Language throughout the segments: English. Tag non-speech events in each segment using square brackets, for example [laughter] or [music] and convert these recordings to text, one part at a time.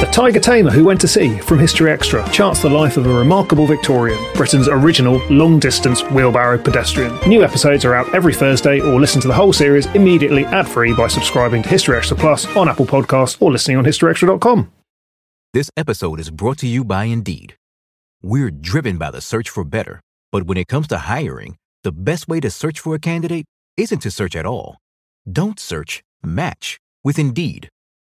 The Tiger Tamer Who Went to Sea from History Extra charts the life of a remarkable Victorian, Britain's original long distance wheelbarrow pedestrian. New episodes are out every Thursday, or listen to the whole series immediately ad free by subscribing to History Extra Plus on Apple Podcasts or listening on historyextra.com. This episode is brought to you by Indeed. We're driven by the search for better, but when it comes to hiring, the best way to search for a candidate isn't to search at all. Don't search, match with Indeed.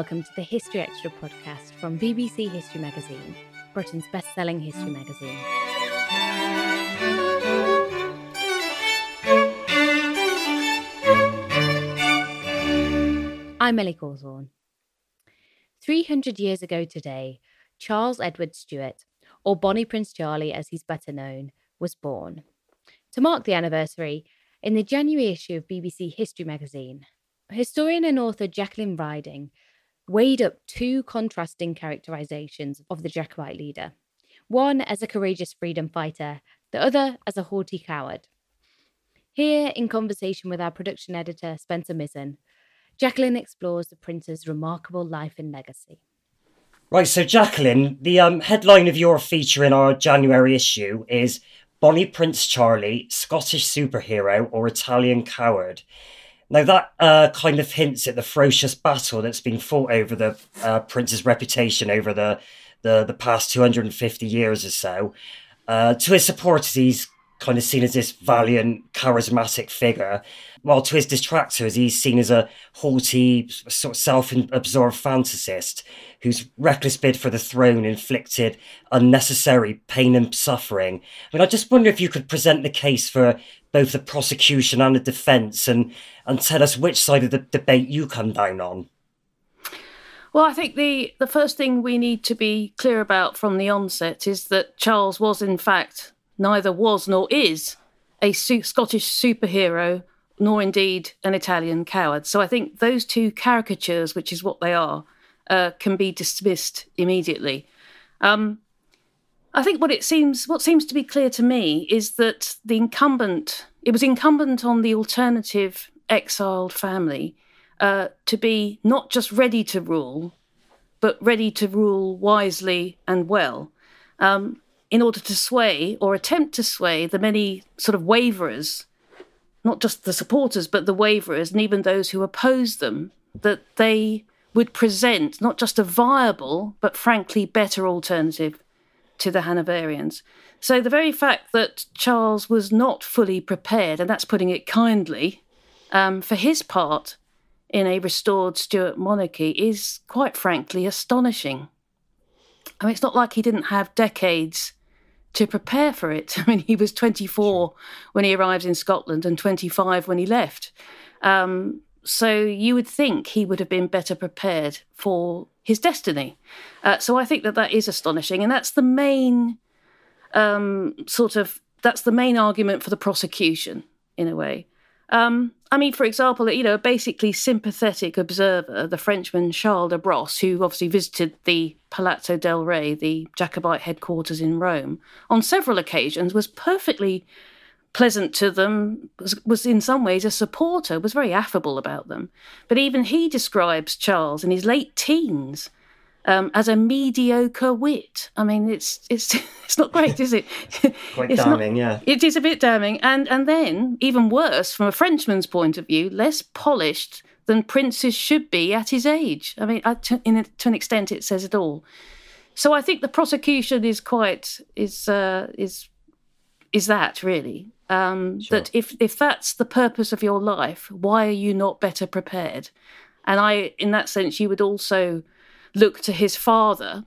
Welcome to the History Extra podcast from BBC History Magazine, Britain's best-selling history magazine. I'm Ellie Cawthorne. 300 years ago today, Charles Edward Stuart, or Bonnie Prince Charlie as he's better known, was born. To mark the anniversary, in the January issue of BBC History magazine, historian and author Jacqueline Riding weighed up two contrasting characterizations of the Jacobite leader one as a courageous freedom fighter, the other as a haughty coward. Here, in conversation with our production editor, Spencer Mizen, Jacqueline explores the prince's remarkable life and legacy. Right, so Jacqueline, the um, headline of your feature in our January issue is Bonnie Prince Charlie, Scottish superhero or Italian coward. Now, that uh, kind of hints at the ferocious battle that's been fought over the uh, prince's reputation over the, the, the past 250 years or so. Uh, to his supporters, he's kind of seen as this valiant, charismatic figure, while to his detractors, he's seen as a haughty, sort of self-absorbed fantasist whose reckless bid for the throne inflicted unnecessary pain and suffering. I mean, I just wonder if you could present the case for both the prosecution and the defence, and and tell us which side of the debate you come down on. Well, I think the, the first thing we need to be clear about from the onset is that Charles was, in fact, neither was nor is a su- Scottish superhero, nor indeed an Italian coward. So I think those two caricatures, which is what they are, uh, can be dismissed immediately. Um, I think what it seems, what seems to be clear to me, is that the incumbent, it was incumbent on the alternative exiled family uh, to be not just ready to rule, but ready to rule wisely and well. Um, in order to sway or attempt to sway the many sort of waverers, not just the supporters, but the waverers and even those who oppose them, that they would present not just a viable, but frankly better alternative to the Hanoverians. So the very fact that Charles was not fully prepared, and that's putting it kindly, um, for his part in a restored Stuart monarchy is quite frankly astonishing. I mean, it's not like he didn't have decades to prepare for it. [laughs] I mean, he was 24 when he arrived in Scotland and 25 when he left. Um, so you would think he would have been better prepared for his destiny. Uh, so I think that that is astonishing, and that's the main um, sort of that's the main argument for the prosecution in a way. Um, I mean, for example, you know, a basically sympathetic observer, the Frenchman Charles de Brosses, who obviously visited the Palazzo del Re, the Jacobite headquarters in Rome, on several occasions, was perfectly pleasant to them, was, was in some ways a supporter, was very affable about them. But even he describes Charles in his late teens um, as a mediocre wit. I mean, it's it's [laughs] it's not great, is it? [laughs] Quite it's damning, not, yeah. It is a bit damning, and and then even worse from a Frenchman's point of view, less polished than princes should be at his age. I mean, to, in, to an extent, it says it all. So I think the prosecution is quite is uh, is is that really um, sure. that if if that's the purpose of your life, why are you not better prepared? And I, in that sense, you would also look to his father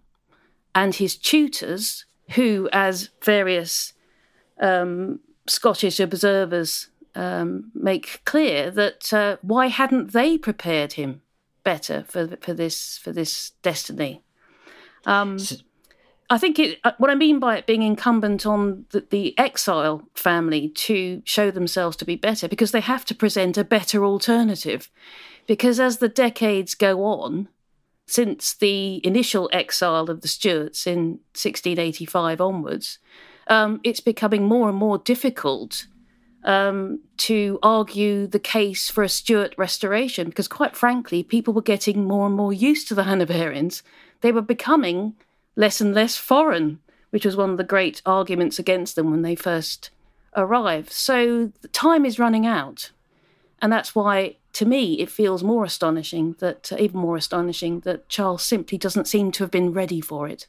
and his tutors, who, as various um, Scottish observers um, make clear, that uh, why hadn't they prepared him better for for this for this destiny? Um, I think it, uh, what I mean by it being incumbent on the, the, exile family to show themselves to be better because they have to present a better alternative. Because as the decades go on, since the initial exile of the Stuarts in 1685 onwards, um, it's becoming more and more difficult um, to argue the case for a Stuart restoration because, quite frankly, people were getting more and more used to the Hanoverians. They were becoming less and less foreign, which was one of the great arguments against them when they first arrived. So time is running out. And that's why, to me, it feels more astonishing that, uh, even more astonishing, that Charles simply doesn't seem to have been ready for it.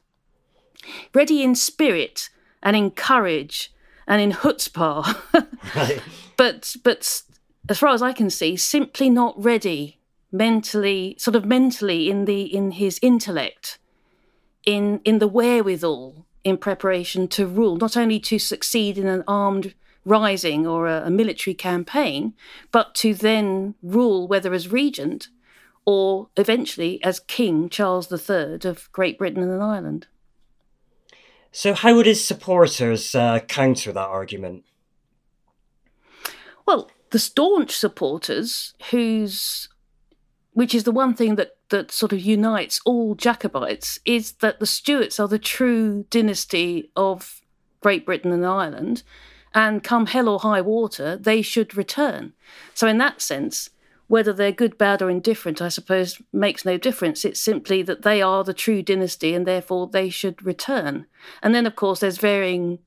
Ready in spirit and in courage and in chutzpah. [laughs] right. But, but as far as I can see, simply not ready mentally, sort of mentally in the in his intellect in in the wherewithal in preparation to rule, not only to succeed in an armed rising or a, a military campaign, but to then rule whether as regent or eventually as King Charles III of Great Britain and Ireland. So, how would his supporters uh, counter that argument? Well, the staunch supporters, whose which is the one thing that that sort of unites all Jacobites is that the Stuarts are the true dynasty of Great Britain and Ireland, and come hell or high water, they should return. So, in that sense, whether they're good, bad, or indifferent, I suppose, makes no difference. It's simply that they are the true dynasty and therefore they should return. And then, of course, there's varying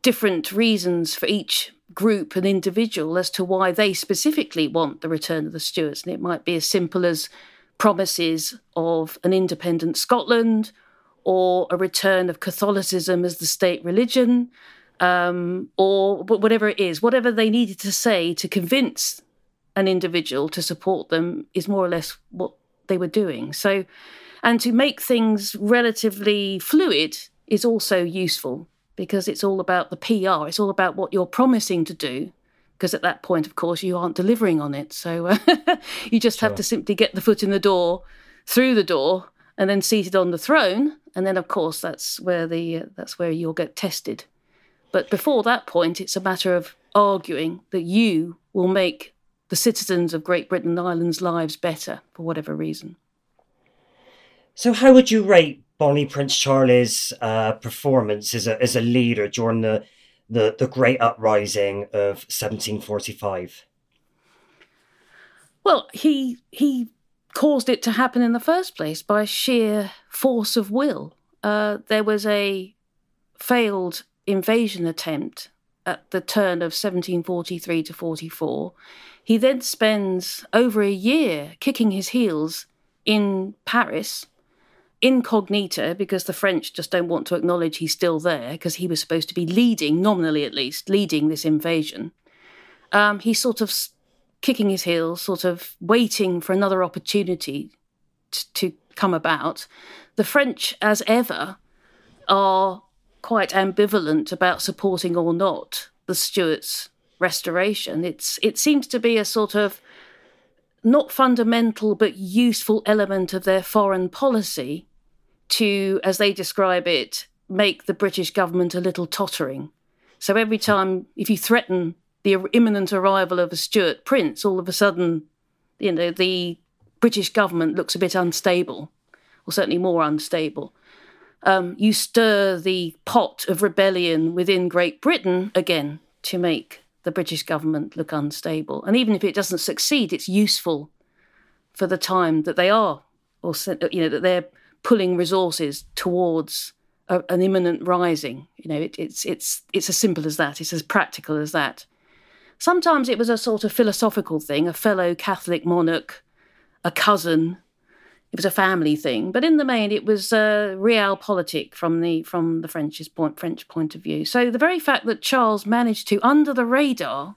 different reasons for each group and individual as to why they specifically want the return of the Stuarts. And it might be as simple as promises of an independent Scotland or a return of Catholicism as the state religion, um, or whatever it is, whatever they needed to say to convince an individual to support them is more or less what they were doing. So, and to make things relatively fluid is also useful because it's all about the PR. It's all about what you're promising to do. Because at that point, of course, you aren't delivering on it. So uh, [laughs] you just sure. have to simply get the foot in the door, through the door, and then seated on the throne. And then, of course, that's where the uh, that's where you'll get tested. But before that point, it's a matter of arguing that you will make the citizens of Great Britain and Ireland's lives better for whatever reason. So, how would you rate Bonnie Prince Charlie's uh, performance as a as a leader during the, the the Great Uprising of 1745? Well, he he caused it to happen in the first place by sheer force of will. Uh, there was a failed invasion attempt at the turn of 1743 to 44. He then spends over a year kicking his heels in Paris incognito because the French just don't want to acknowledge he's still there because he was supposed to be leading, nominally at least, leading this invasion. Um, he's sort of kicking his heels, sort of waiting for another opportunity t- to come about. The French, as ever, are quite ambivalent about supporting or not the Stuarts' restoration. It's it seems to be a sort of not fundamental but useful element of their foreign policy to, as they describe it, make the British government a little tottering. So every time, if you threaten the imminent arrival of a Stuart prince, all of a sudden, you know, the British government looks a bit unstable, or certainly more unstable. Um, you stir the pot of rebellion within Great Britain again to make the British government look unstable. And even if it doesn't succeed, it's useful for the time that they are, or you know, that they're pulling resources towards a, an imminent rising. You know, it, it's it's it's as simple as that. It's as practical as that. Sometimes it was a sort of philosophical thing, a fellow Catholic monarch, a cousin. It was a family thing, but in the main, it was a realpolitik from the from the French's point French point of view. So the very fact that Charles managed to, under the radar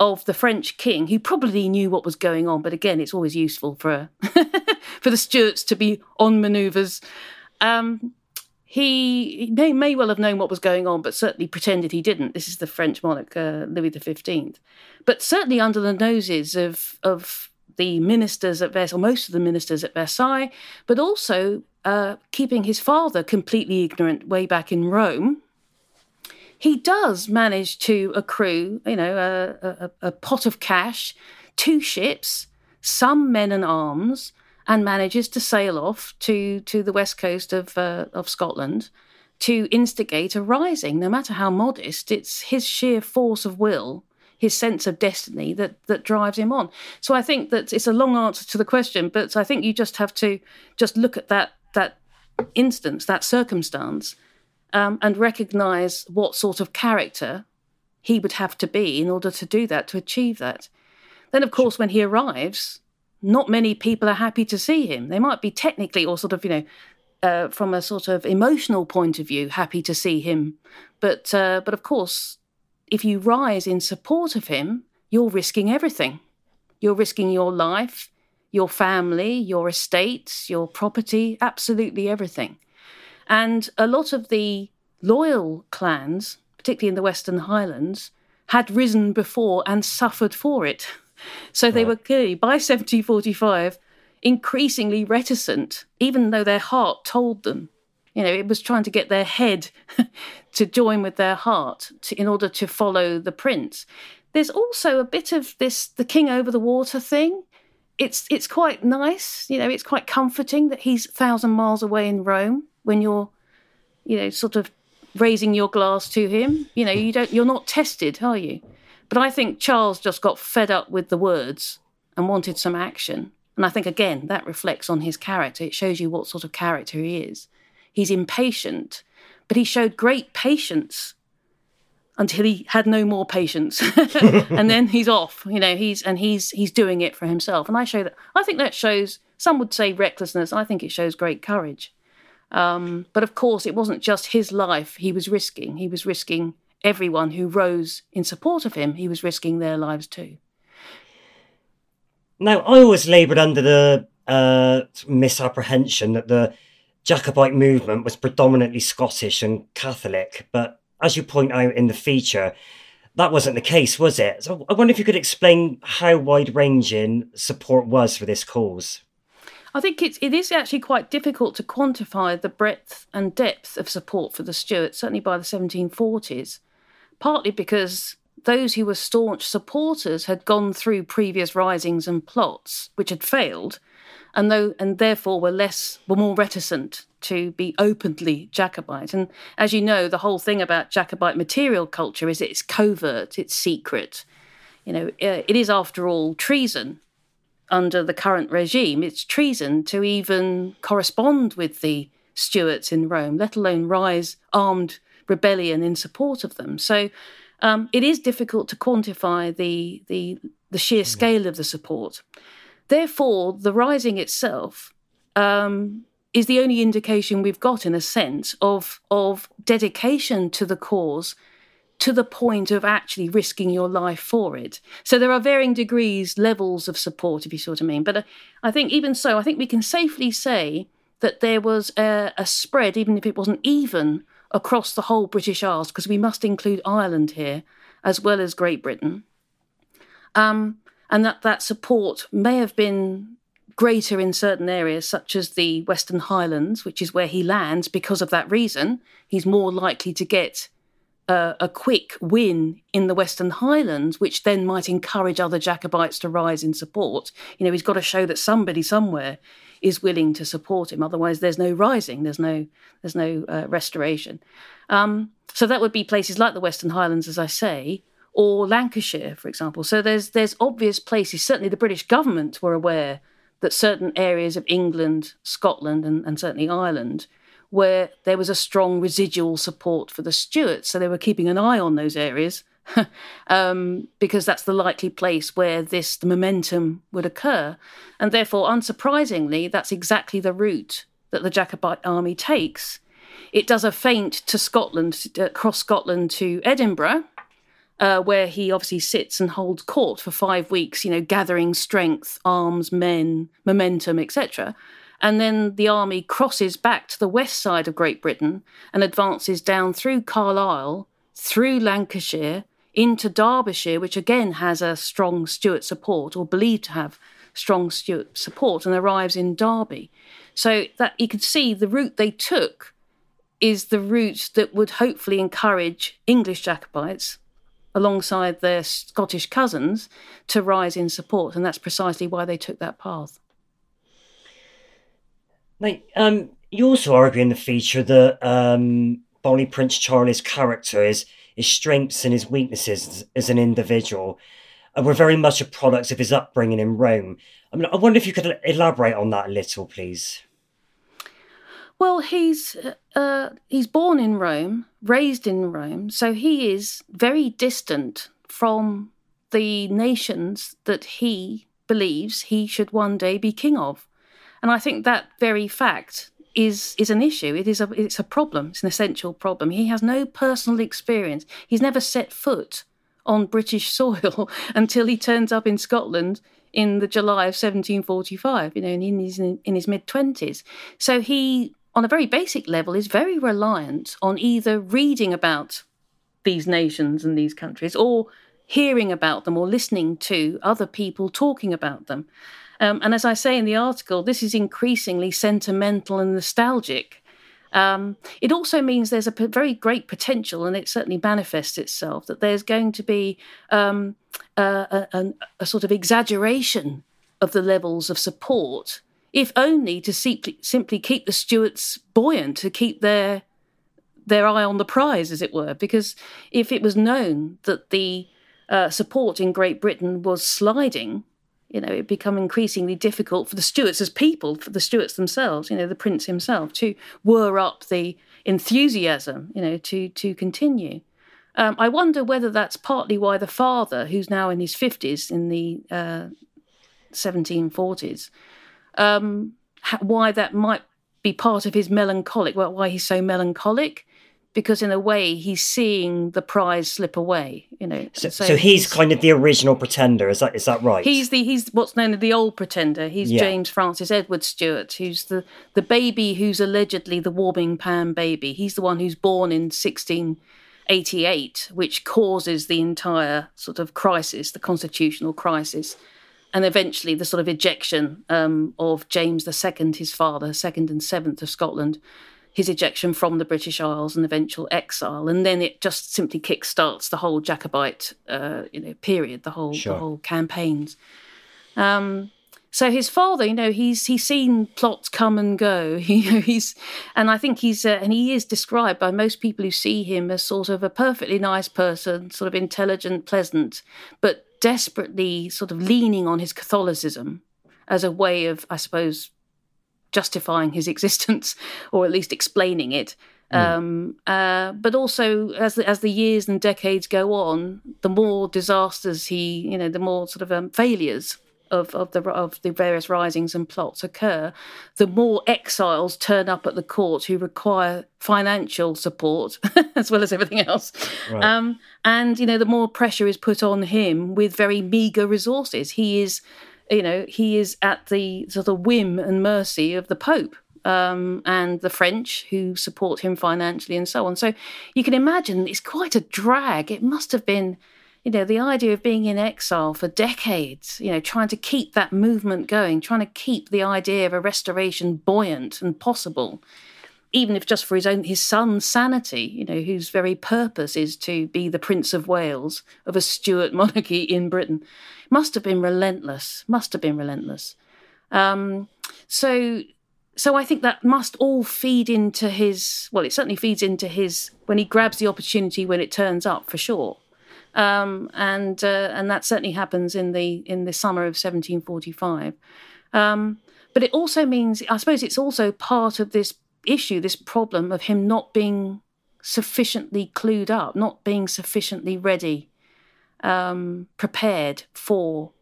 of the French king, who probably knew what was going on, but again, it's always useful for [laughs] for the Stuarts to be on manoeuvres. Um, he may, may well have known what was going on, but certainly pretended he didn't. This is the French monarch, uh, Louis XV. But certainly under the noses of of the ministers at Versailles, or most of the ministers at Versailles, but also uh, keeping his father completely ignorant way back in Rome he does manage to accrue, you know, a, a, a pot of cash, two ships, some men and arms, and manages to sail off to, to the west coast of, uh, of Scotland to instigate a rising. No matter how modest, it's his sheer force of will, his sense of destiny that, that drives him on. So I think that it's a long answer to the question, but I think you just have to just look at that, that instance, that circumstance, um, and recognize what sort of character he would have to be in order to do that, to achieve that. Then, of course, when he arrives, not many people are happy to see him. They might be technically or sort of, you know, uh, from a sort of emotional point of view, happy to see him. But, uh, but of course, if you rise in support of him, you're risking everything. You're risking your life, your family, your estates, your property, absolutely everything. And a lot of the loyal clans, particularly in the Western Highlands, had risen before and suffered for it. [laughs] So they right. were clearly, by 1745, increasingly reticent, even though their heart told them. You know, it was trying to get their head [laughs] to join with their heart to, in order to follow the prince. There's also a bit of this the king over the water thing. It's it's quite nice, you know, it's quite comforting that he's a thousand miles away in Rome when you're, you know, sort of raising your glass to him. You know, you don't, you're not tested, are you? But I think Charles just got fed up with the words and wanted some action. And I think, again, that reflects on his character. It shows you what sort of character he is. He's impatient, but he showed great patience until he had no more patience. [laughs] And then he's off you know he's and he's he's doing it for himself. And i show that i think that shows some would say recklessness i think it shows great courage. Um, but of course, it wasn't just his life he was risking. He was risking everyone who rose in support of him, he was risking their lives too. Now, I always laboured under the uh, misapprehension that the Jacobite movement was predominantly Scottish and Catholic, but as you point out in the feature, that wasn't the case, was it? So I wonder if you could explain how wide ranging support was for this cause. I think it's it is actually quite difficult to quantify the breadth and depth of support for the Stuarts, certainly by the 1740s, partly because those who were staunch supporters had gone through previous risings and plots which had failed, and though and therefore were less were more reticent to be openly Jacobite. And as you know, the whole thing about Jacobite material culture is it's covert, it's secret. You know, uh, it is after all treason under the current regime. It's treason to even correspond with the Stuarts in Rome, let alone rise armed rebellion in support of them. So um, it is difficult to quantify the, the, the sheer scale of the support. Therefore, the rising itself um, is the only indication we've got, in a sense, of, of dedication to the cause to the point of actually risking your life for it. So there are varying degrees, levels of support, if you what I mean. But uh, I think even so, I think we can safely say that there was a, a spread, even if it wasn't even, across the whole British Isles, because we must include Ireland here as well as Great Britain. Um, and that that support may have been greater in certain areas, such as the Western Highlands, which is where he lands because of that reason. He's more likely to get a, a quick win in the Western Highlands, which then might encourage other Jacobites to rise in support. You know, he's got to show that somebody somewhere is willing to support him. Otherwise, there's no rising. There's no there's no uh, restoration. Um, so that would be places like the Western Highlands, as I say, or Lancashire, for example. So there's there's obvious places. Certainly, the British government were aware that certain areas of England, Scotland, and, and certainly Ireland, where there was a strong residual support for the Stuarts. So they were keeping an eye on those areas [laughs] um, because that's the likely place where this momentum would occur. And therefore, unsurprisingly, that's exactly the route that the Jacobite army takes. It does a feint to Scotland, across Scotland to Edinburgh, uh, where he obviously sits and holds court for five weeks, you know, gathering strength, arms, men, momentum, etc. And then the army crosses back to the west side of Great Britain and advances down through Carlisle, through Lancashire, into Derbyshire, which again has a strong Stuart support or believed to have strong Stuart support, and arrives in Derby. So that you can see the route they took is the route that would hopefully encourage English Jacobites alongside their Scottish cousins to rise in support, and that's precisely why they took that path. Like, um, you also argue in the feature that um, Bonnie Prince Charlie's character is his strengths and his weaknesses as, an individual uh, were very much a product of his upbringing in Rome. I mean, I wonder if you could elaborate on that a little, please. Well, he's uh, he's born in Rome, raised in Rome, so he is very distant from the nations that he believes he should one day be king of, and I think that very fact is is an issue. It is a it's a problem. It's an essential problem. He has no personal experience. He's never set foot on British [laughs] soil until he turns up in Scotland in the July of 1745. You know, and in his in his mid twenties. So he on a very basic level, is very reliant on either reading about these nations and these countries or hearing about them or listening to other people talking about them. Um, and as I say in the article, this is increasingly sentimental and nostalgic. Um, it also means there's a p- very great potential, and it certainly manifests itself, that there's going to be um, a, a, a, sort of exaggeration of the levels of support if only to simply, keep the Stuarts buoyant, to keep their their eye on the prize, as it were. Because if it was known that the uh, support in Great Britain was sliding, you know, it become increasingly difficult for the Stuarts as people, for the Stuarts themselves, you know, the prince himself, to whir up the enthusiasm, you know, to to continue. Um, I wonder whether that's partly why the father, who's now in his fifties, in the uh, 1740s, um, why that might be part of his melancholic, well, why he's so melancholic, because in a way he's seeing the prize slip away. You know, so, so, so he's, he's, kind of the original pretender. Is that is that right? He's the he's what's known as the old pretender. He's yeah. James Francis Edward Stuart, who's the the baby who's allegedly the warming pan baby. He's the one who's born in sixteen. 88, which causes the entire sort of crisis, the constitutional crisis and eventually the sort of ejection um, of James II, his father, second and seventh of Scotland, his ejection from the British Isles and eventual exile, and then it just simply kickstarts the whole Jacobite, uh, you know, period, the whole sure. the whole campaigns. Um, so his father, you know, he's he's seen plots come and go. [laughs] You know, he's and I think he's uh, and he is described by most people who see him as sort of a perfectly nice person, sort of intelligent, pleasant, but desperately sort of leaning on his Catholicism as a way of, I suppose, justifying his [laughs] existence or at least explaining it. Mm. Um, uh, but also, as the, as the years and decades go on, the more disasters he, you know, the more sort of um, failures of, of the of the various risings and plots occur, the more exiles turn up at the court who require financial support [laughs] as well as everything else. Right. Um, and you know, the more pressure is put on him with very meager resources. He is, you know, he is at the sort of whim and mercy of the Pope. Um, and the French who support him financially and so on. So you can imagine it's quite a drag. It must have been you know, the idea of being in exile for decades, you know, trying to keep that movement going, trying to keep the idea of a restoration buoyant and possible, even if just for his own his son's sanity, you know, whose very purpose is to be the Prince of Wales of a Stuart [laughs] monarchy in Britain, must have been relentless. Must have been relentless. Um, so so I think that must all feed into his well, it certainly feeds into his when he grabs the opportunity when it turns up for sure um, and uh, and that certainly happens in the in the summer of 1745. Um, but it also means, I suppose, it's also part of this issue, this problem of him not being sufficiently clued up, not being sufficiently ready, um, prepared for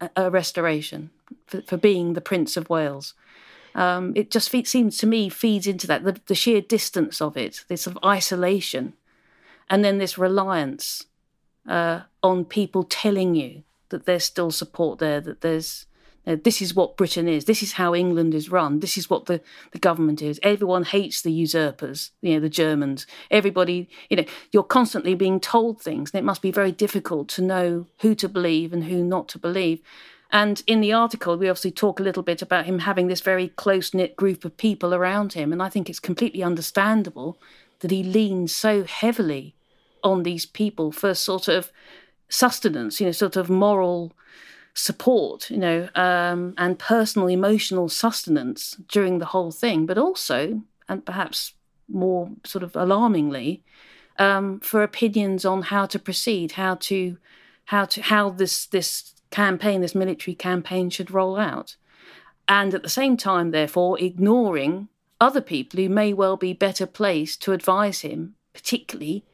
a, a restoration, for, for, being the Prince of Wales. Um, it just fe- seems to me feeds into that the, the sheer distance of it, this sort of isolation, and then this reliance uh, on people telling you that there's still support there, that there's uh, this is what Britain is. This is how England is run. This is what the, the government is. Everyone hates the usurpers, you know, the Germans. Everybody, you know, you're constantly being told things, and it must be very difficult to know who to believe and who not to believe. And in the article, we obviously talk a little bit about him having this very close knit group of people around him. And I think it's completely understandable that he leans so heavily on these people for sort of sustenance, you know, sort of moral support, you know, um, and personal emotional sustenance during the whole thing, but also, and perhaps more sort of alarmingly, um, for opinions on how to proceed, how to, how to, how this this campaign, this military campaign, should roll out, and at the same time, therefore, ignoring other people who may well be better placed to advise him, particularly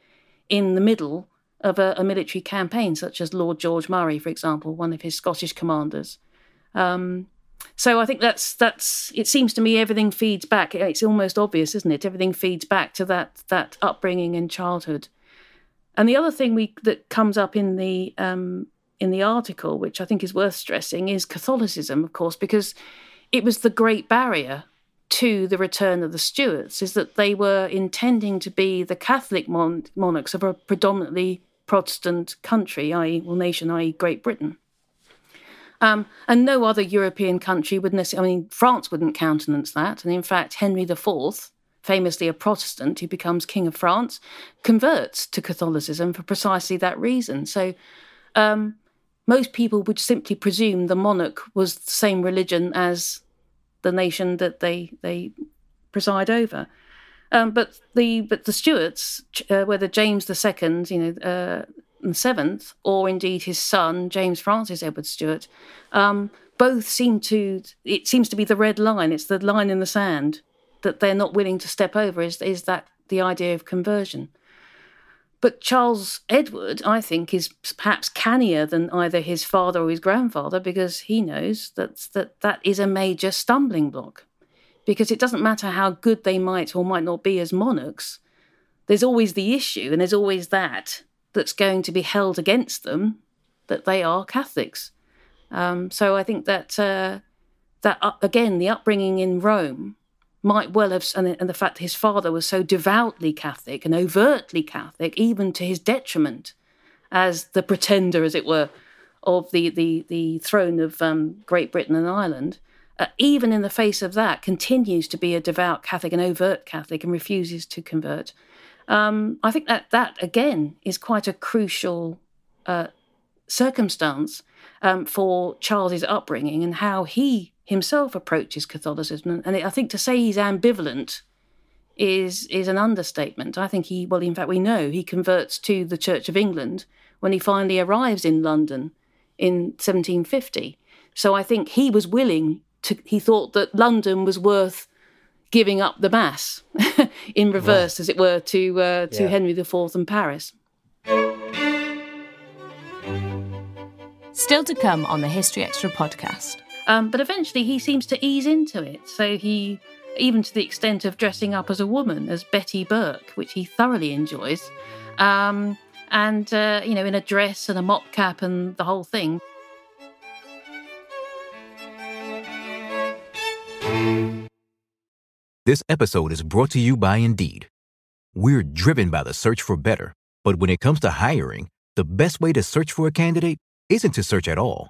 in the middle of a, a, military campaign, such as Lord George Murray, for example, one of his Scottish commanders. Um, so I think that's that's. It seems to me everything feeds back. It's almost obvious, isn't it? Everything feeds back to that that upbringing in childhood. And the other thing we that comes up in the um, in the article, which I think is worth stressing, is Catholicism, of course, because it was the great barrier to the return of the Stuarts, is that they were intending to be the Catholic mon- monarchs of a predominantly Protestant country, i.e., well, nation, i.e., Great Britain. Um, and no other European country would necessarily, I mean, France wouldn't countenance that. And in fact, Henry IV, famously a Protestant who becomes King of France, converts to Catholicism for precisely that reason. So um, most people would simply presume the monarch was the same religion as the nation that they, they preside over. Um, but the but the Stuarts, uh, whether James Second, you know, uh, and seventh, or indeed his son James Francis Edward Stuart, um, both seem to. It seems to be the red line. It's the line in the sand that they're not willing to step over. Is is that the idea of conversion? But Charles Edward, I think, is perhaps cannier than either his father or his grandfather because he knows that that, that is a major stumbling block because it doesn't matter how good they might or might not be as monarchs, there's always the issue, and there's always that that's going to be held against them that they are Catholics. Um, so I think that uh, that uh, again, the upbringing in Rome might well have, and, and the fact that his father was so devoutly Catholic and overtly Catholic, even to his detriment, as the pretender, as it were, of the the the throne of um, Great Britain and Ireland uh, even in the face of that, continues to be a devout Catholic, an overt Catholic, and refuses to convert. Um, I think that that again is quite a crucial uh, circumstance um, for Charles's upbringing and how he himself approaches Catholicism. And I think to say he's ambivalent is is an understatement. I think he, well, in fact, we know he converts to the Church of England when he finally arrives in London in 1750. So I think he was willing to, he thought that London was worth giving up the mass [laughs] in reverse, right. as it were, to uh, to yeah. Henry IV and Paris. Still to come on the History Extra podcast. Um, but eventually he seems to ease into it. So he, even to the extent of dressing up as a woman, as Betty Burke, which he thoroughly enjoys. Um, and, uh, you know, in a dress and a mop cap and the whole thing. This episode is brought to you by Indeed. We're driven by the search for better, but when it comes to hiring, the best way to search for a candidate isn't to search at all.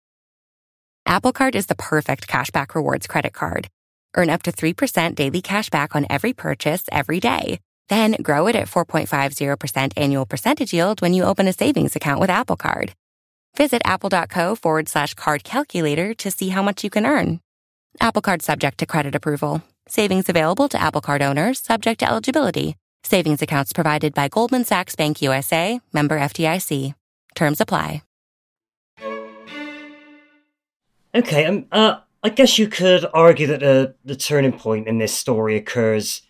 Apple Card is the perfect cashback rewards credit card. Earn up to 3% daily cash back on every purchase every day. Then grow it at 4.50% annual percentage yield when you open a savings account with Apple Card. Visit apple.co forward slash card calculator to see how much you can earn. Apple Card subject to credit approval. Savings available to Apple Card owners subject to eligibility. Savings accounts provided by Goldman Sachs Bank USA, member FDIC. Terms apply. Okay, um, uh, I guess you could argue that the, the turning point in this story occurs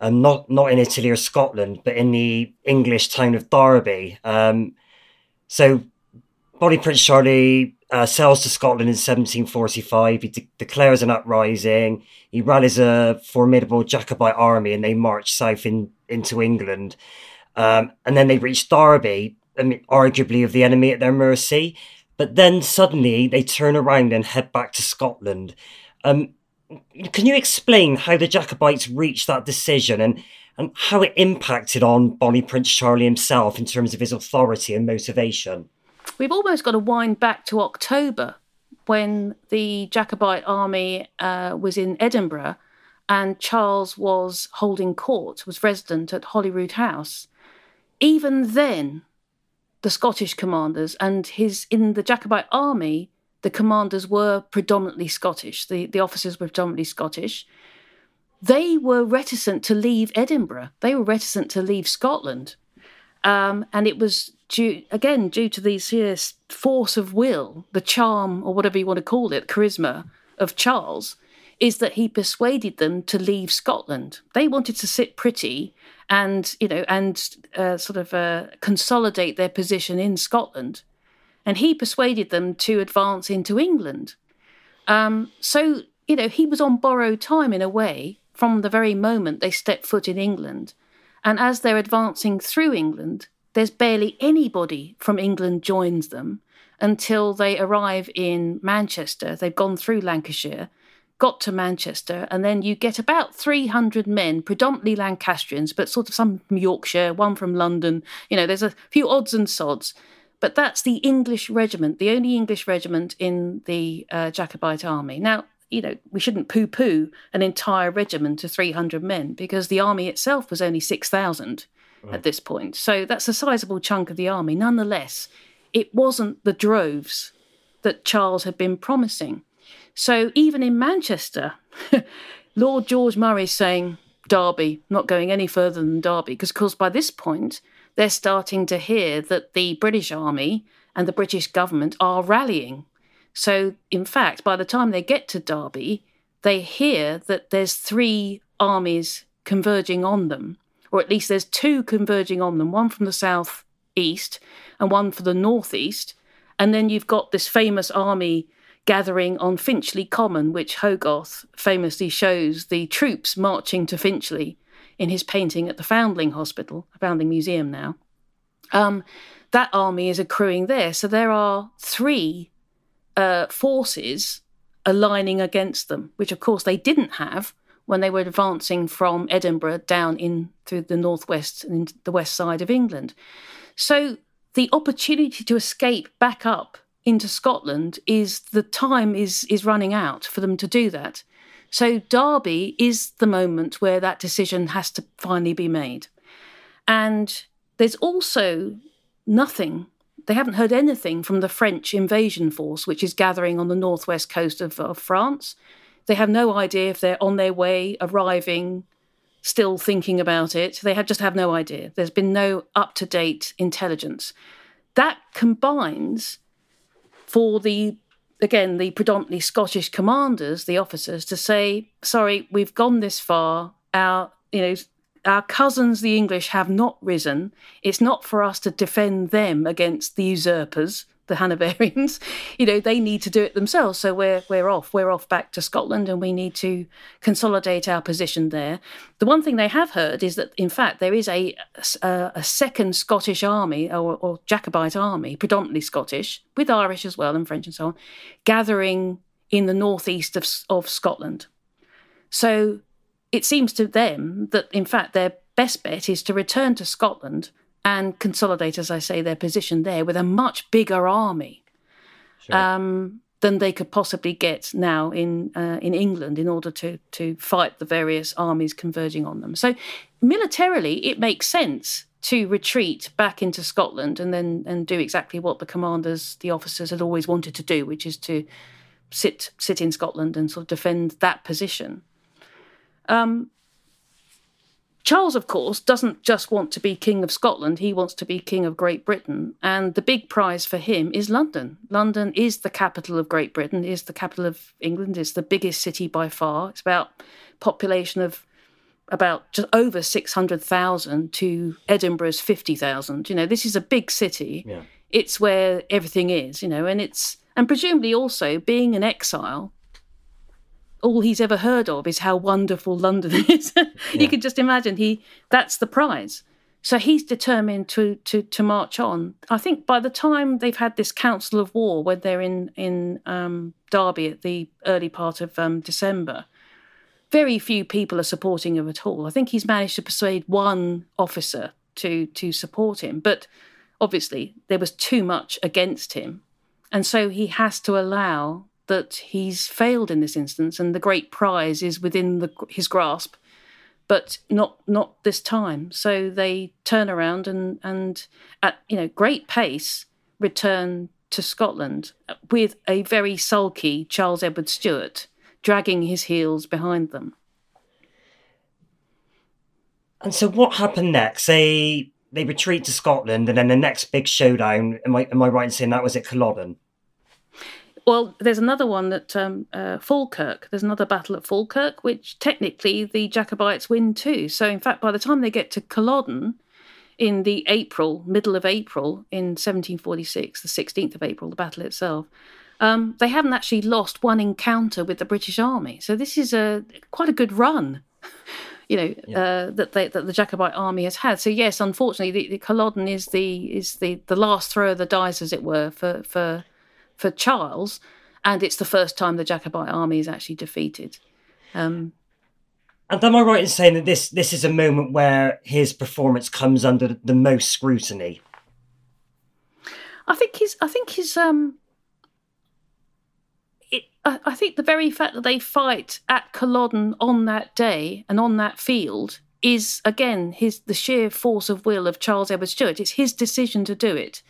um, not not in Italy or Scotland, but in the English town of Derby. Um, so, Bonnie Prince Charlie uh, sails to Scotland in 1745. He de- declares an uprising. He rallies a formidable Jacobite army, and they march south in, into England. Um, and then they reach Derby, I mean, arguably of the enemy at their mercy. But then suddenly they turn around and head back to Scotland. Um, can you explain how the Jacobites reached that decision and, and how it impacted on Bonnie Prince Charlie himself in terms of his authority and motivation? We've almost got to wind back to October when the Jacobite army uh, was in Edinburgh and Charles was holding court, was resident at Holyrood House. Even then, the Scottish commanders and his in the Jacobite army the commanders were predominantly Scottish, the, the officers were predominantly Scottish. They were reticent to leave Edinburgh, they were reticent to leave Scotland. Um, and it was due, again, due to these here force of will, the charm, or whatever you want to call it, charisma of Charles, is that he persuaded them to leave Scotland. They wanted to sit pretty and, you know, and uh, sort of uh, consolidate their position in Scotland and he persuaded them to advance into England. Um, so, you know, he was on borrowed time in a way from the very moment they stepped foot in England. And as they're advancing through England, there's barely anybody from England joins them until they arrive in Manchester. They've gone through Lancashire, got to Manchester, and then you get about 300 men, predominantly Lancastrians, but sort of some from Yorkshire, one from London. You know, there's a few odds and sods. But that's the English regiment, the only English regiment in the uh, Jacobite army. Now, you know, we shouldn't poo poo an entire regiment of 300 men because the army itself was only 6,000 right. at this point. So that's a sizable chunk of the army. Nonetheless, it wasn't the droves that Charles had been promising. So even in Manchester, [laughs] Lord George Murray is saying, Derby, not going any further than Derby, because, of course, by this point, they're starting to hear that the British Army and the British government are rallying. So, in fact, by the time they get to Derby, they hear that there's three armies converging on them, or at least there's two converging on them one from the south east and one for the northeast. And then you've got this famous army gathering on Finchley Common, which Hogarth famously shows the troops marching to Finchley in his painting at the Foundling Hospital, Foundling Museum now. Um, that army is accruing there. So there are three uh, forces aligning against them, which of course they didn't have when they were advancing from Edinburgh down in through the northwest and the west side of England. So the opportunity to escape back up into Scotland is the time is is running out for them to do that. So Derby is the moment where that decision has to finally be made. And there's also nothing, they haven't heard anything from the French invasion force, which is gathering on the northwest coast of, of France. They have no idea if they're on their way, arriving, still thinking about it. They have just have no idea. There's been no up to date intelligence. That combines for the again, the predominantly Scottish commanders, the officers, to say, sorry, we've gone this far. Our, you know, our cousins, the English, have not risen. It's not for us to defend them against the usurpers the Hanoverians, [laughs] you know, they need to do it themselves. So we're we're off. We're off back to Scotland, and we need to consolidate our position there. The one thing they have heard is that, in fact, there is a a, a second Scottish army or, or Jacobite army, predominantly Scottish, with Irish as well and French and so on, gathering in the northeast of of Scotland. So it seems to them that, in fact, their best bet is to return to Scotland and consolidate, as I say, their position there with a much bigger army. Sure. Um, than they could possibly get now in uh, in England in order to to fight the various armies converging on them. So militarily, it makes sense to retreat back into Scotland and then and do exactly what the commanders, the officers, had always wanted to do, which is to sit sit in Scotland and sort of defend that position. Um, Charles, of course, doesn't just want to be King of Scotland, he wants to be King of Great Britain. And the big prize for him is London. London is the capital of Great Britain, is the capital of England, it's the biggest city by far. It's about population of about just over 600,000 to Edinburgh's 50,000. You know, this is a big city. Yeah. It's where everything is, you know, and it's, and presumably also being an exile, all he's ever heard of is how wonderful London [laughs] is. yeah. You can just imagine he that's the prize. So he's determined to to to march on. I think by the time they've had this council of war, when they're in in um, Derby at the early part of um, December, very few people are supporting him at all. I think he's managed to persuade one officer to to support him, but obviously there was too much against him, and so he has to allow that he's failed in this instance, and the great prize is within the, his grasp, but not not this time. So they turn around and and at you know great pace return to Scotland with a very sulky Charles Edward Stuart dragging his heels behind them. And so, what happened next? They they retreat to Scotland, and then the next big showdown. Am I am I right in saying that was at Culloden? Well, there's another one at um, uh, Falkirk. There's another battle at Falkirk, which technically the Jacobites win too. So, in fact, by the time they get to Culloden in the April, middle of April in 1746, the 16th of April, the battle itself, um, they haven't actually lost one encounter with the British Army. So, this is a quite a good run. [laughs] you know yeah. uh, that they, that the Jacobite army has had. So yes, unfortunately, the, the Culloden is the is the, the last throw of the dice, as it were, for for for Charles, and it's the first time the Jacobite army is actually defeated. Um, and am I right in saying that this this is a moment where his performance comes under the most scrutiny? I think his I think his um it, I, I think the very fact that they fight at Culloden on that day and on that field is again his the sheer force of will of Charles Edward Stuart. It's his decision to do it.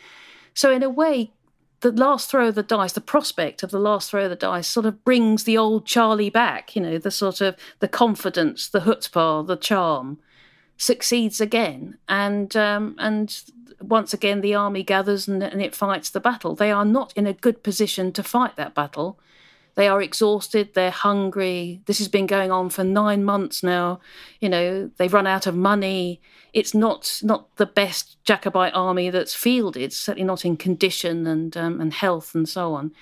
So in a way, the last throw of the dice, the prospect of the last throw of the dice, sort of brings the old Charlie back. You know, the sort of the confidence, the chutzpah, the charm, succeeds again, and um, and once again the army gathers and, and it fights the battle. They are not in a good position to fight that battle. They are exhausted. They're hungry. This has been going on for nine months now. You know, they've run out of money it's not not the best Jacobite army that's fielded, certainly not in condition and um, and health and so on.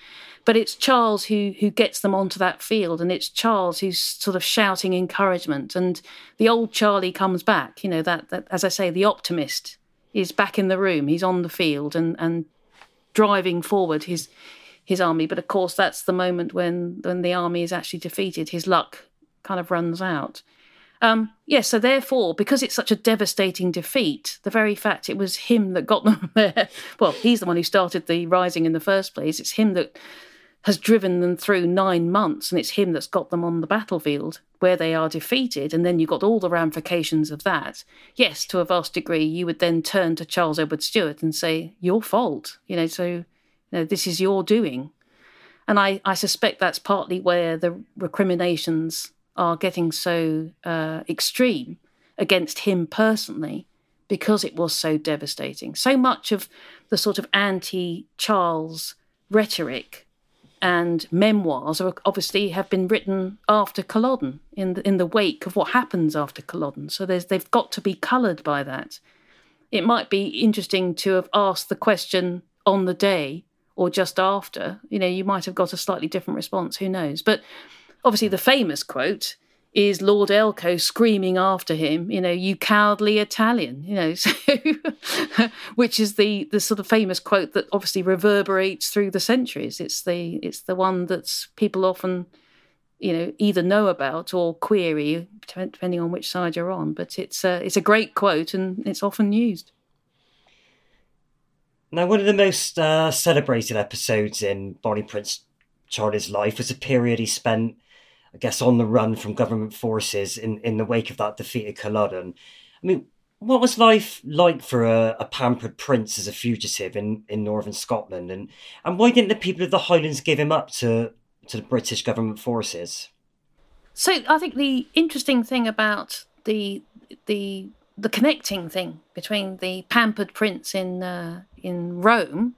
But it's Charles who who gets them onto that field, and it's Charles who's sort of shouting encouragement. And the old Charlie comes back. You know that that as I say, the optimist is back in the room. He's on the field and and driving forward his his army. But of course, that's the moment when when the army is actually defeated. His luck kind of runs out. Um, yes, yeah, so therefore, because it's such a devastating defeat, the very fact it was him that got [laughs] them there, well, he's the one who started the rising in the first place. It's him that has driven them through nine months, and it's him that's got them on the battlefield where they are defeated. And then you've got all the ramifications of that. Yes, to a vast degree, you would then turn to Charles Edward Stuart and say, Your fault. You know, so know, this is your doing. And I, I suspect that's partly where the recriminations are getting so uh, extreme against him personally because it was so devastating. So much of the sort of anti Charles rhetoric and memoirs are obviously have been written after Culloden in the, in the wake of what happens after Culloden. So they've got to be coloured by that. It might be interesting to have asked the question on the day or just after. You know, you might have got a slightly different response. Who knows? But Obviously, the famous quote is Lord Elcho screaming after him, you know, you cowardly Italian, you know, [laughs] so, which is the the sort of famous quote that obviously reverberates through the centuries. It's the it's the one that people often, you know, either know about or query, depending on which side you're on. But it's a, it's a great quote and it's often used. Now, one of the most uh, celebrated episodes in Bonnie Prince Charlie's life was a period he spent, I guess, on the run from government forces in, in the wake of that defeat at Culloden. I mean, what was life like for a, a, pampered prince as a fugitive in, in northern Scotland, and and why didn't the people of the Highlands give him up to to the British government forces? So I think the interesting thing about the the the connecting thing between the pampered prince in uh, in Rome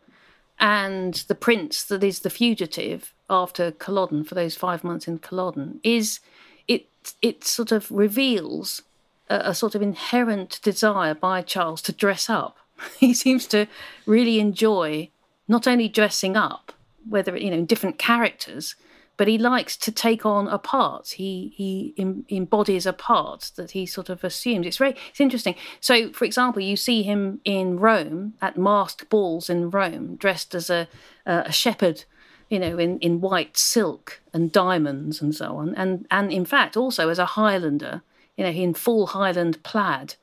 and the prince that is the fugitive after Culloden for those five months in Culloden is it it sort of reveals a, a sort of inherent desire by Charles to dress up. [laughs] he seems to really enjoy not only dressing up, whether you know in different characters, but he likes to take on a part. He he em, embodies a part that he sort of assumes. It's very it's interesting. So, for example, you see him in Rome at masked balls in Rome, dressed as a a shepherd, you know, in, in white silk and diamonds and so on, and and in fact also as a Highlander, you know, in full Highland plaid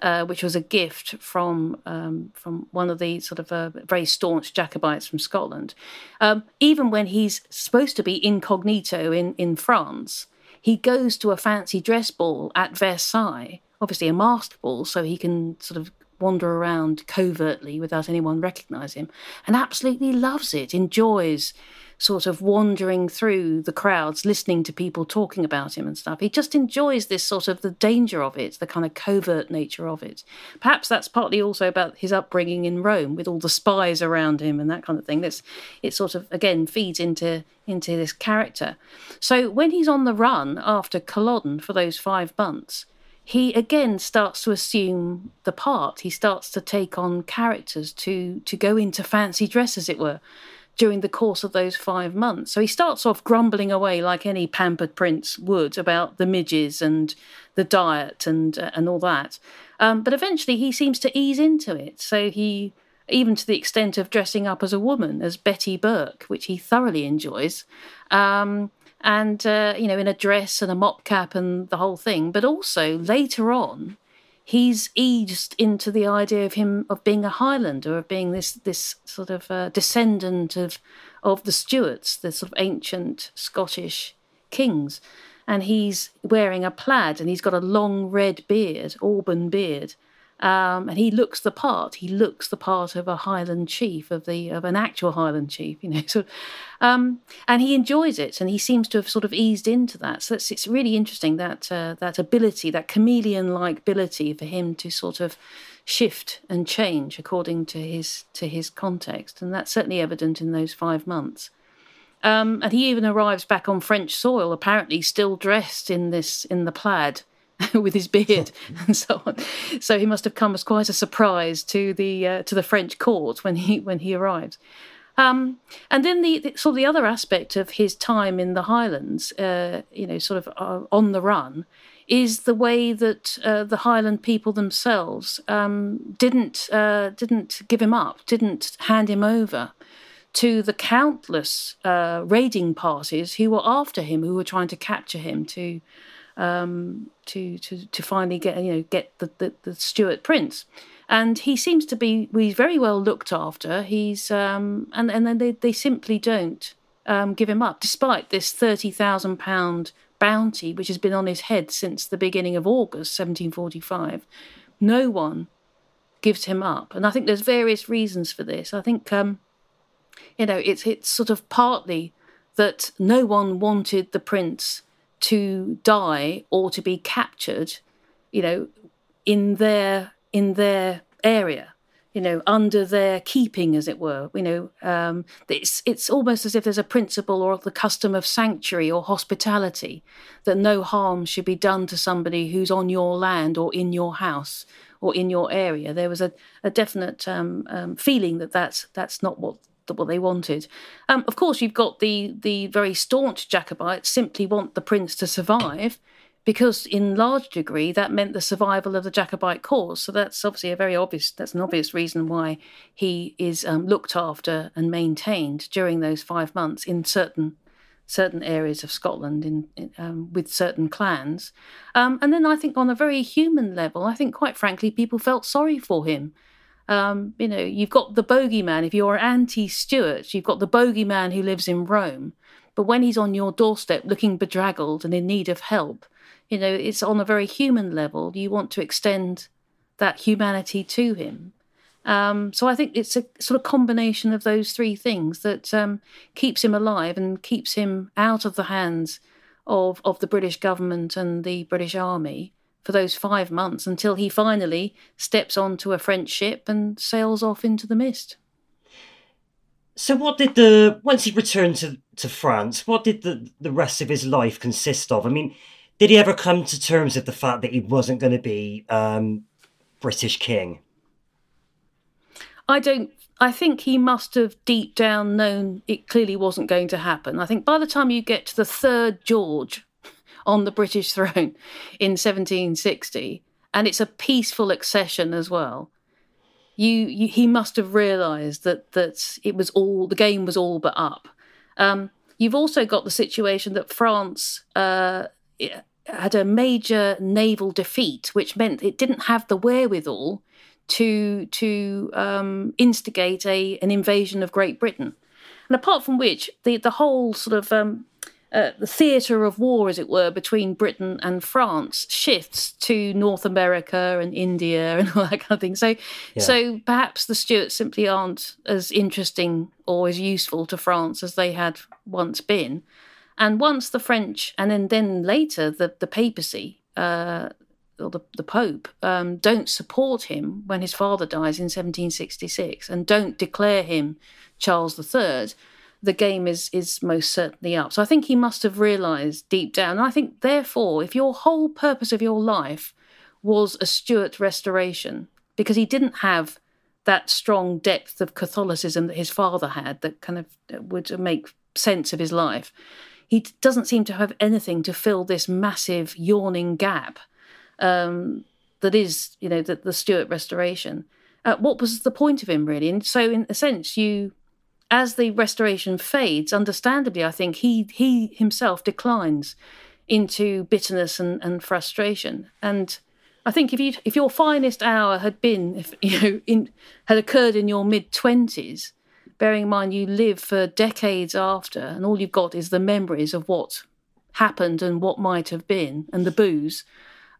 uh, which was a gift from um, from one of the sort of uh, very staunch Jacobites from Scotland. Um, even when he's supposed to be incognito in in France, he goes to a fancy dress ball at Versailles, obviously a masked ball, so he can sort of wander around covertly without anyone recognise him, and absolutely loves it, enjoys sort of wandering through the crowds, listening to people talking about him and stuff. He just enjoys this sort of the danger of it, the kind of covert nature of it. Perhaps that's partly also about his upbringing in Rome with all the spies around him and that kind of thing. That's it sort of again feeds into into this character. So when he's on the run after Culloden for those five months, he again starts to assume the part. He starts to take on characters to to go into fancy dress, as it were during the course of those five months. So he starts off grumbling away like any pampered prince would about the midges and the diet and uh, and all that. Um, but eventually he seems to ease into it. So he, even to the extent of dressing up as a woman, as Betty Burke, which he thoroughly enjoys. Um, and, uh, you know, in a dress and a mop cap and the whole thing. But also later on, he's eased into the idea of him of being a Highlander, of being this this sort of uh, descendant of of the Stuarts, the sort of ancient Scottish kings, and he's wearing a plaid and he's got a long red beard, auburn beard, um, and he looks the part. He looks the part of a Highland chief, of the of an actual Highland chief, you know. [laughs] So, um, and he enjoys it, and he seems to have sort of eased into that. So it's, it's really interesting that uh, that ability, that chameleon-like ability for him to sort of shift and change according to his to his context, and that's certainly evident in those five months. Um, and he even arrives back on French soil, apparently still dressed in this in the plaid [laughs] with his beard [laughs] and so on. So he must have come as quite a surprise to the uh, to the French court when he when he arrived. Um, and then the, the, sort of the other aspect of his time in the Highlands, uh, you know, sort of uh, on the run, is the way that uh, the Highland people themselves um, didn't uh, didn't give him up, didn't hand him over to the countless uh, raiding parties who were after him, who were trying to capture him to um, to, to to finally get you know get the, the, the Stuart prince. And he seems to be he's very well looked after. He's um, and and then they, they simply don't um, give him up, despite this thirty thousand pound bounty which has been on his head since the beginning of August 1745. No one gives him up, and I think there's various reasons for this. I think um, you know it's it's sort of partly that no one wanted the prince to die or to be captured, you know, in their in their area, you know, under their keeping, as it were. You know, um, it's it's almost as if there's a principle or the custom of sanctuary or hospitality that no harm should be done to somebody who's on your land or in your house or in your area. There was a, a definite um, um, feeling that that's that's not what what they wanted. Um, of course, you've got the the very staunch Jacobites simply want the prince to survive, because in large degree that meant the survival of the Jacobite cause. So that's obviously a very obvious that's an obvious reason why he is um, looked after and maintained during those five months in certain certain areas of Scotland in, in um, with certain clans. Um, and then I think on a very human level, I think quite frankly people felt sorry for him um, you know, you've got the bogeyman. If you're anti Stuart, you've got the bogeyman who lives in Rome, But when he's on your doorstep looking bedraggled and in need of help, you know, it's on a very human level. You want to extend that humanity to him. Um, so I think it's a sort of combination of those three things that um, keeps him alive and keeps him out of the hands of of the British government and the British Army for those five months until he finally steps onto a French ship and sails off into the mist. So, what did the once he returned to, to France? What did the the rest of his life consist of? I mean, did he ever come to terms with the fact that he wasn't going to be um, British king? I don't. I think he must have deep down known it clearly wasn't going to happen. I think by the time you get to the third George on the British [laughs] throne in 1760, and it's a peaceful accession as well, you, you he must have realised that that it was all the game was all but up. Um, you've also got the situation that France uh, had a major naval defeat, which meant it didn't have the wherewithal to to um, instigate a an invasion of Great Britain. And apart from which, the the whole sort of um, uh, the theatre of war, as it were, between Britain and France shifts to North America and India [laughs] and all that kind of thing. So, yeah. so perhaps the Stuarts simply aren't as interesting or as useful to France as they had once been. And once the French, and then then later the the papacy. Uh, or the, the Pope um, don't support him when his father dies in 1766 and don't declare him Charles III, the game is is most certainly up. So I think he must have realised deep down. And I think therefore, if your whole purpose of your life was a Stuart restoration, because he didn't have that strong depth of Catholicism that his father had, that kind of would make sense of his life. He doesn't seem to have anything to fill this massive yawning gap um, that is, you know, the, the Stuart Restoration. Uh, what was the point of him really? And so, in a sense, you, as the Restoration fades, understandably, I think he he himself declines into bitterness and, and frustration. And I think if you if your finest hour had been if [laughs] you know in had occurred in your mid twenties, bearing in mind you live for decades after, and all you've got is the memories of what happened and what might have been, and the booze.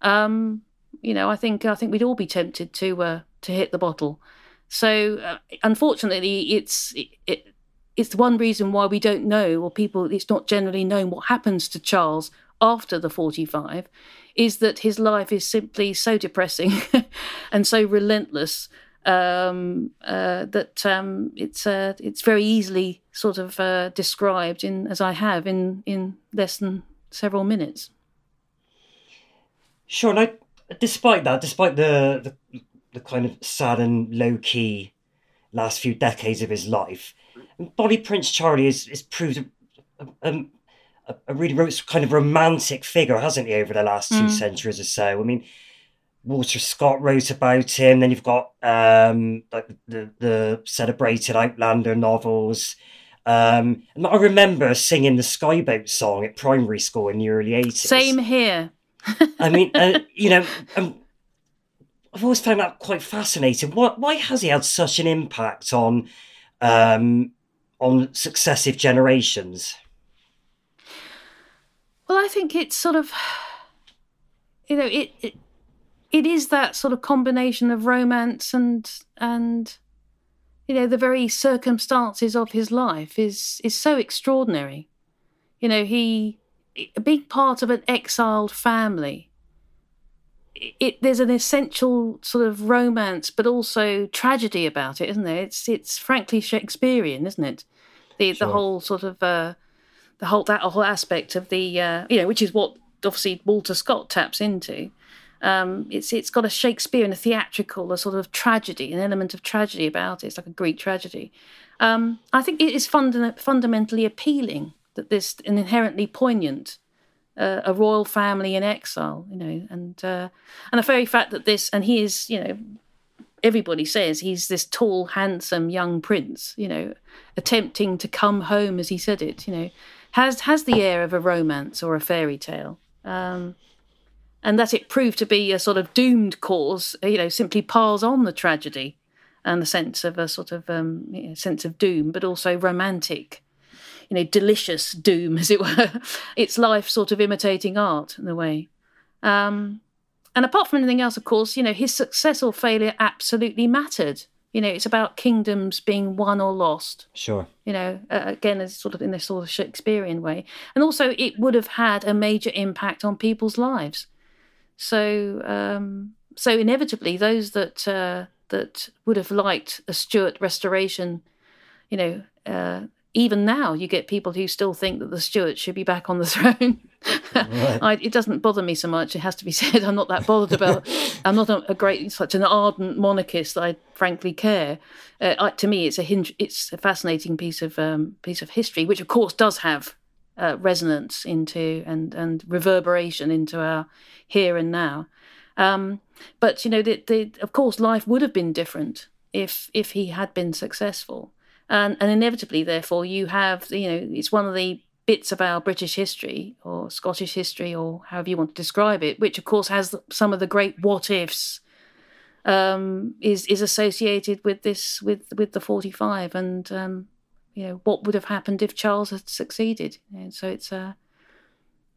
Um, you know, I think I think we'd all be tempted to uh, to hit the bottle. So, uh, unfortunately, it's it, it, it's one reason why we don't know, or people, it's not generally known what happens to Charles after the 45, is that his life is simply so depressing [laughs] and so relentless um, uh, that um, it's uh, it's very easily sort of uh, described in as I have in in less than several minutes. Sure, and I, despite that, despite the, the the kind of sad and low key last few decades of his life, Bonnie Prince Charlie is is proved a, a, a, really kind of romantic figure, hasn't he, over the last two mm. centuries or so? I mean, Walter Scott wrote about him. Then you've got um, like the the celebrated Outlander novels. Um, and I remember singing the Skye Boat song at primary school in the early eighties. Same here. I mean, uh, you know, [laughs] um, I've always found that quite fascinating. What, why has he had such an impact on um, on successive generations? Well, I think it's sort of, you know, it, it it is that sort of combination of romance and and you know the very circumstances of his life is is so extraordinary. You know, he a big part of an exiled family. It, there's an essential sort of romance, but also tragedy about it, isn't there? It's it's frankly Shakespearean, isn't it? The sure. the whole sort of uh, the whole that whole aspect of the uh, you know, which is what obviously Walter Scott taps into. Um, it's it's got a Shakespearean, a theatrical, a sort of tragedy, an element of tragedy about it. It's like a Greek tragedy. Um, I think it is funda- fundamentally appealing that this an inherently poignant uh, a royal family in exile, you know, and uh, and the very fact that this and he is, you know, everybody says he's this tall, handsome young prince, you know, attempting to come home as he said it, you know, has has the air of a romance or a fairy tale. Um, and that it proved to be a sort of doomed cause, you know, simply piles on the tragedy and the sense of a sort of um, you know, sense of doom, but also romantic you know, delicious doom, as it were. [laughs] it's life sort of imitating art in a way. Um, and apart from anything else, of course, you know, his success or failure absolutely mattered. You know, it's about kingdoms being won or lost. Sure. You know, uh, again, as sort of in this sort of Shakespearean way, and also it would have had a major impact on people's lives. So, um, so inevitably, those that uh, that would have liked a Stuart restoration, you know, uh, even now you get people who still think that the Stuarts should be back on the [laughs] throne. right. I, it doesn't bother me so much. It has to be [laughs] said. I'm not that bothered about. I'm not a, a, great, such an ardent monarchist that I frankly care. Uh, I, to me, it's a hinge, it's a fascinating piece of um, piece of history, which of course does have uh, resonance into and and reverberation into our here and now. Um, but you know, the, the, of course, life would have been different if if he had been successful and and inevitably, therefore, you have you know it's one of the bits of our British history or Scottish history or however you want to describe it, which of course has some of the great what ifs. Um, is is associated with this with with the 45 and um, you know what would have happened if Charles had succeeded and so it's a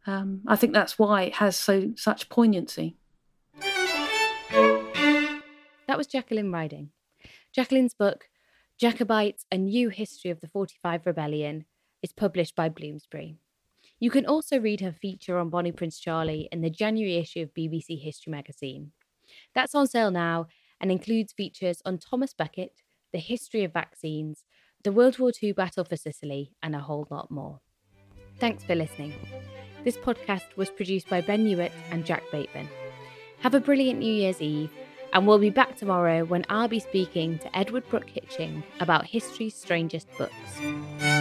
uh, um, I think that's why it has so such poignancy that was Jacqueline Riding Jacqueline's book Jacobites A New History of the 45 Rebellion is published by Bloomsbury. You can also read her feature on Bonnie Prince Charlie in the January issue of BBC History magazine. That's on sale now and includes features on Thomas Becket, the history of vaccines, the World War II battle for Sicily, and a whole lot more. Thanks for listening. This podcast was produced by Ben Newitt and Jack Bateman. Have a brilliant New Year's Eve and we'll be back tomorrow when I'll be speaking to Edward Brooke Hitching about history's strangest books.